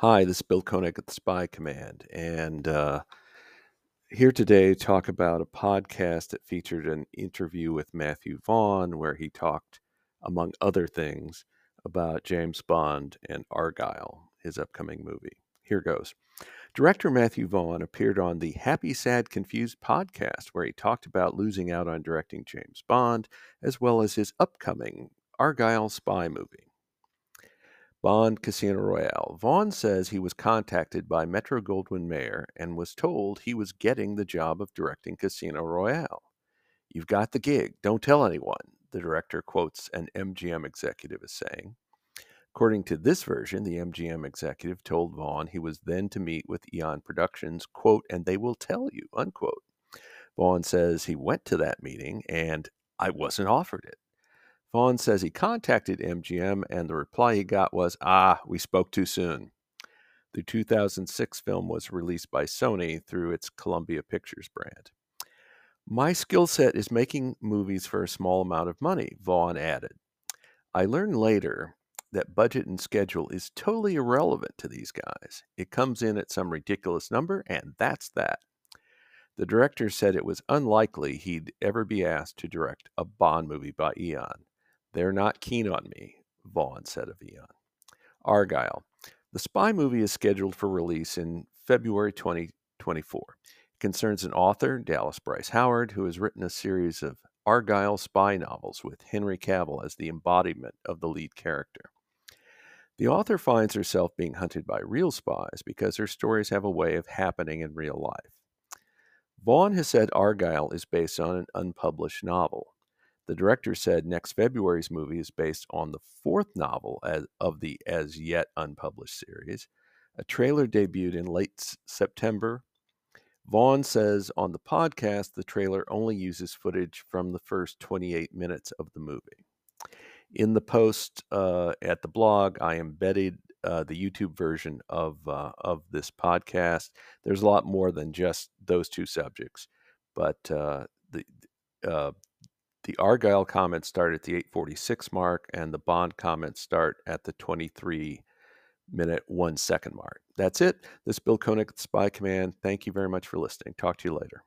Hi, this is Bill Koenig at the Spy Command, and uh, here today to talk about a podcast that featured an interview with Matthew Vaughn, where he talked, among other things, about James Bond and Argylle, his upcoming movie. Here goes. Director Matthew Vaughn appeared on the Happy, Sad, Confused podcast, where he talked about losing out on directing James Bond, as well as his upcoming Argylle spy movie. Bond Casino Royale. Vaughn says he was contacted by Metro Goldwyn Mayer and was told he was getting the job of directing Casino Royale. You've got the gig, don't tell anyone, the director quotes an MGM executive as saying. According to this version, the MGM executive told Vaughn he was then to meet with Eon Productions, quote, and they will tell you, unquote. Vaughn says he went to that meeting and I wasn't offered it. Vaughn says he contacted MGM and the reply he got was, Ah, we spoke too soon. The 2006 film was released by Sony through its Columbia Pictures brand. My skill set is making movies for a small amount of money, Vaughn added. I learned later that budget and schedule is totally irrelevant to these guys. It comes in at some ridiculous number, and that's that. The director said it was unlikely he'd ever be asked to direct a Bond movie by Eon. They're not keen on me, Vaughn said of Eon. Argylle. The spy movie is scheduled for release in February 2024. It concerns an author, Dallas Bryce Howard, who has written a series of Argylle spy novels with Henry Cavill as the embodiment of the lead character. The author finds herself being hunted by real spies because her stories have a way of happening in real life. Vaughn has said Argylle is based on an unpublished novel. The director said next February's movie is based on the fourth novel as, of the as yet unpublished series. A trailer debuted in late September. Vaughn says on the podcast the trailer only uses footage from the first 28 minutes of the movie. In the post uh, at the blog, I embedded uh, the YouTube version of uh, of this podcast. There's a lot more than just those two subjects, but uh, the uh, the Argylle comments start at the 846 mark, and the Bond comments start at the 23 minute, one second mark. That's it. This is Bill Koenig, Spy Command. Thank you very much for listening. Talk to you later.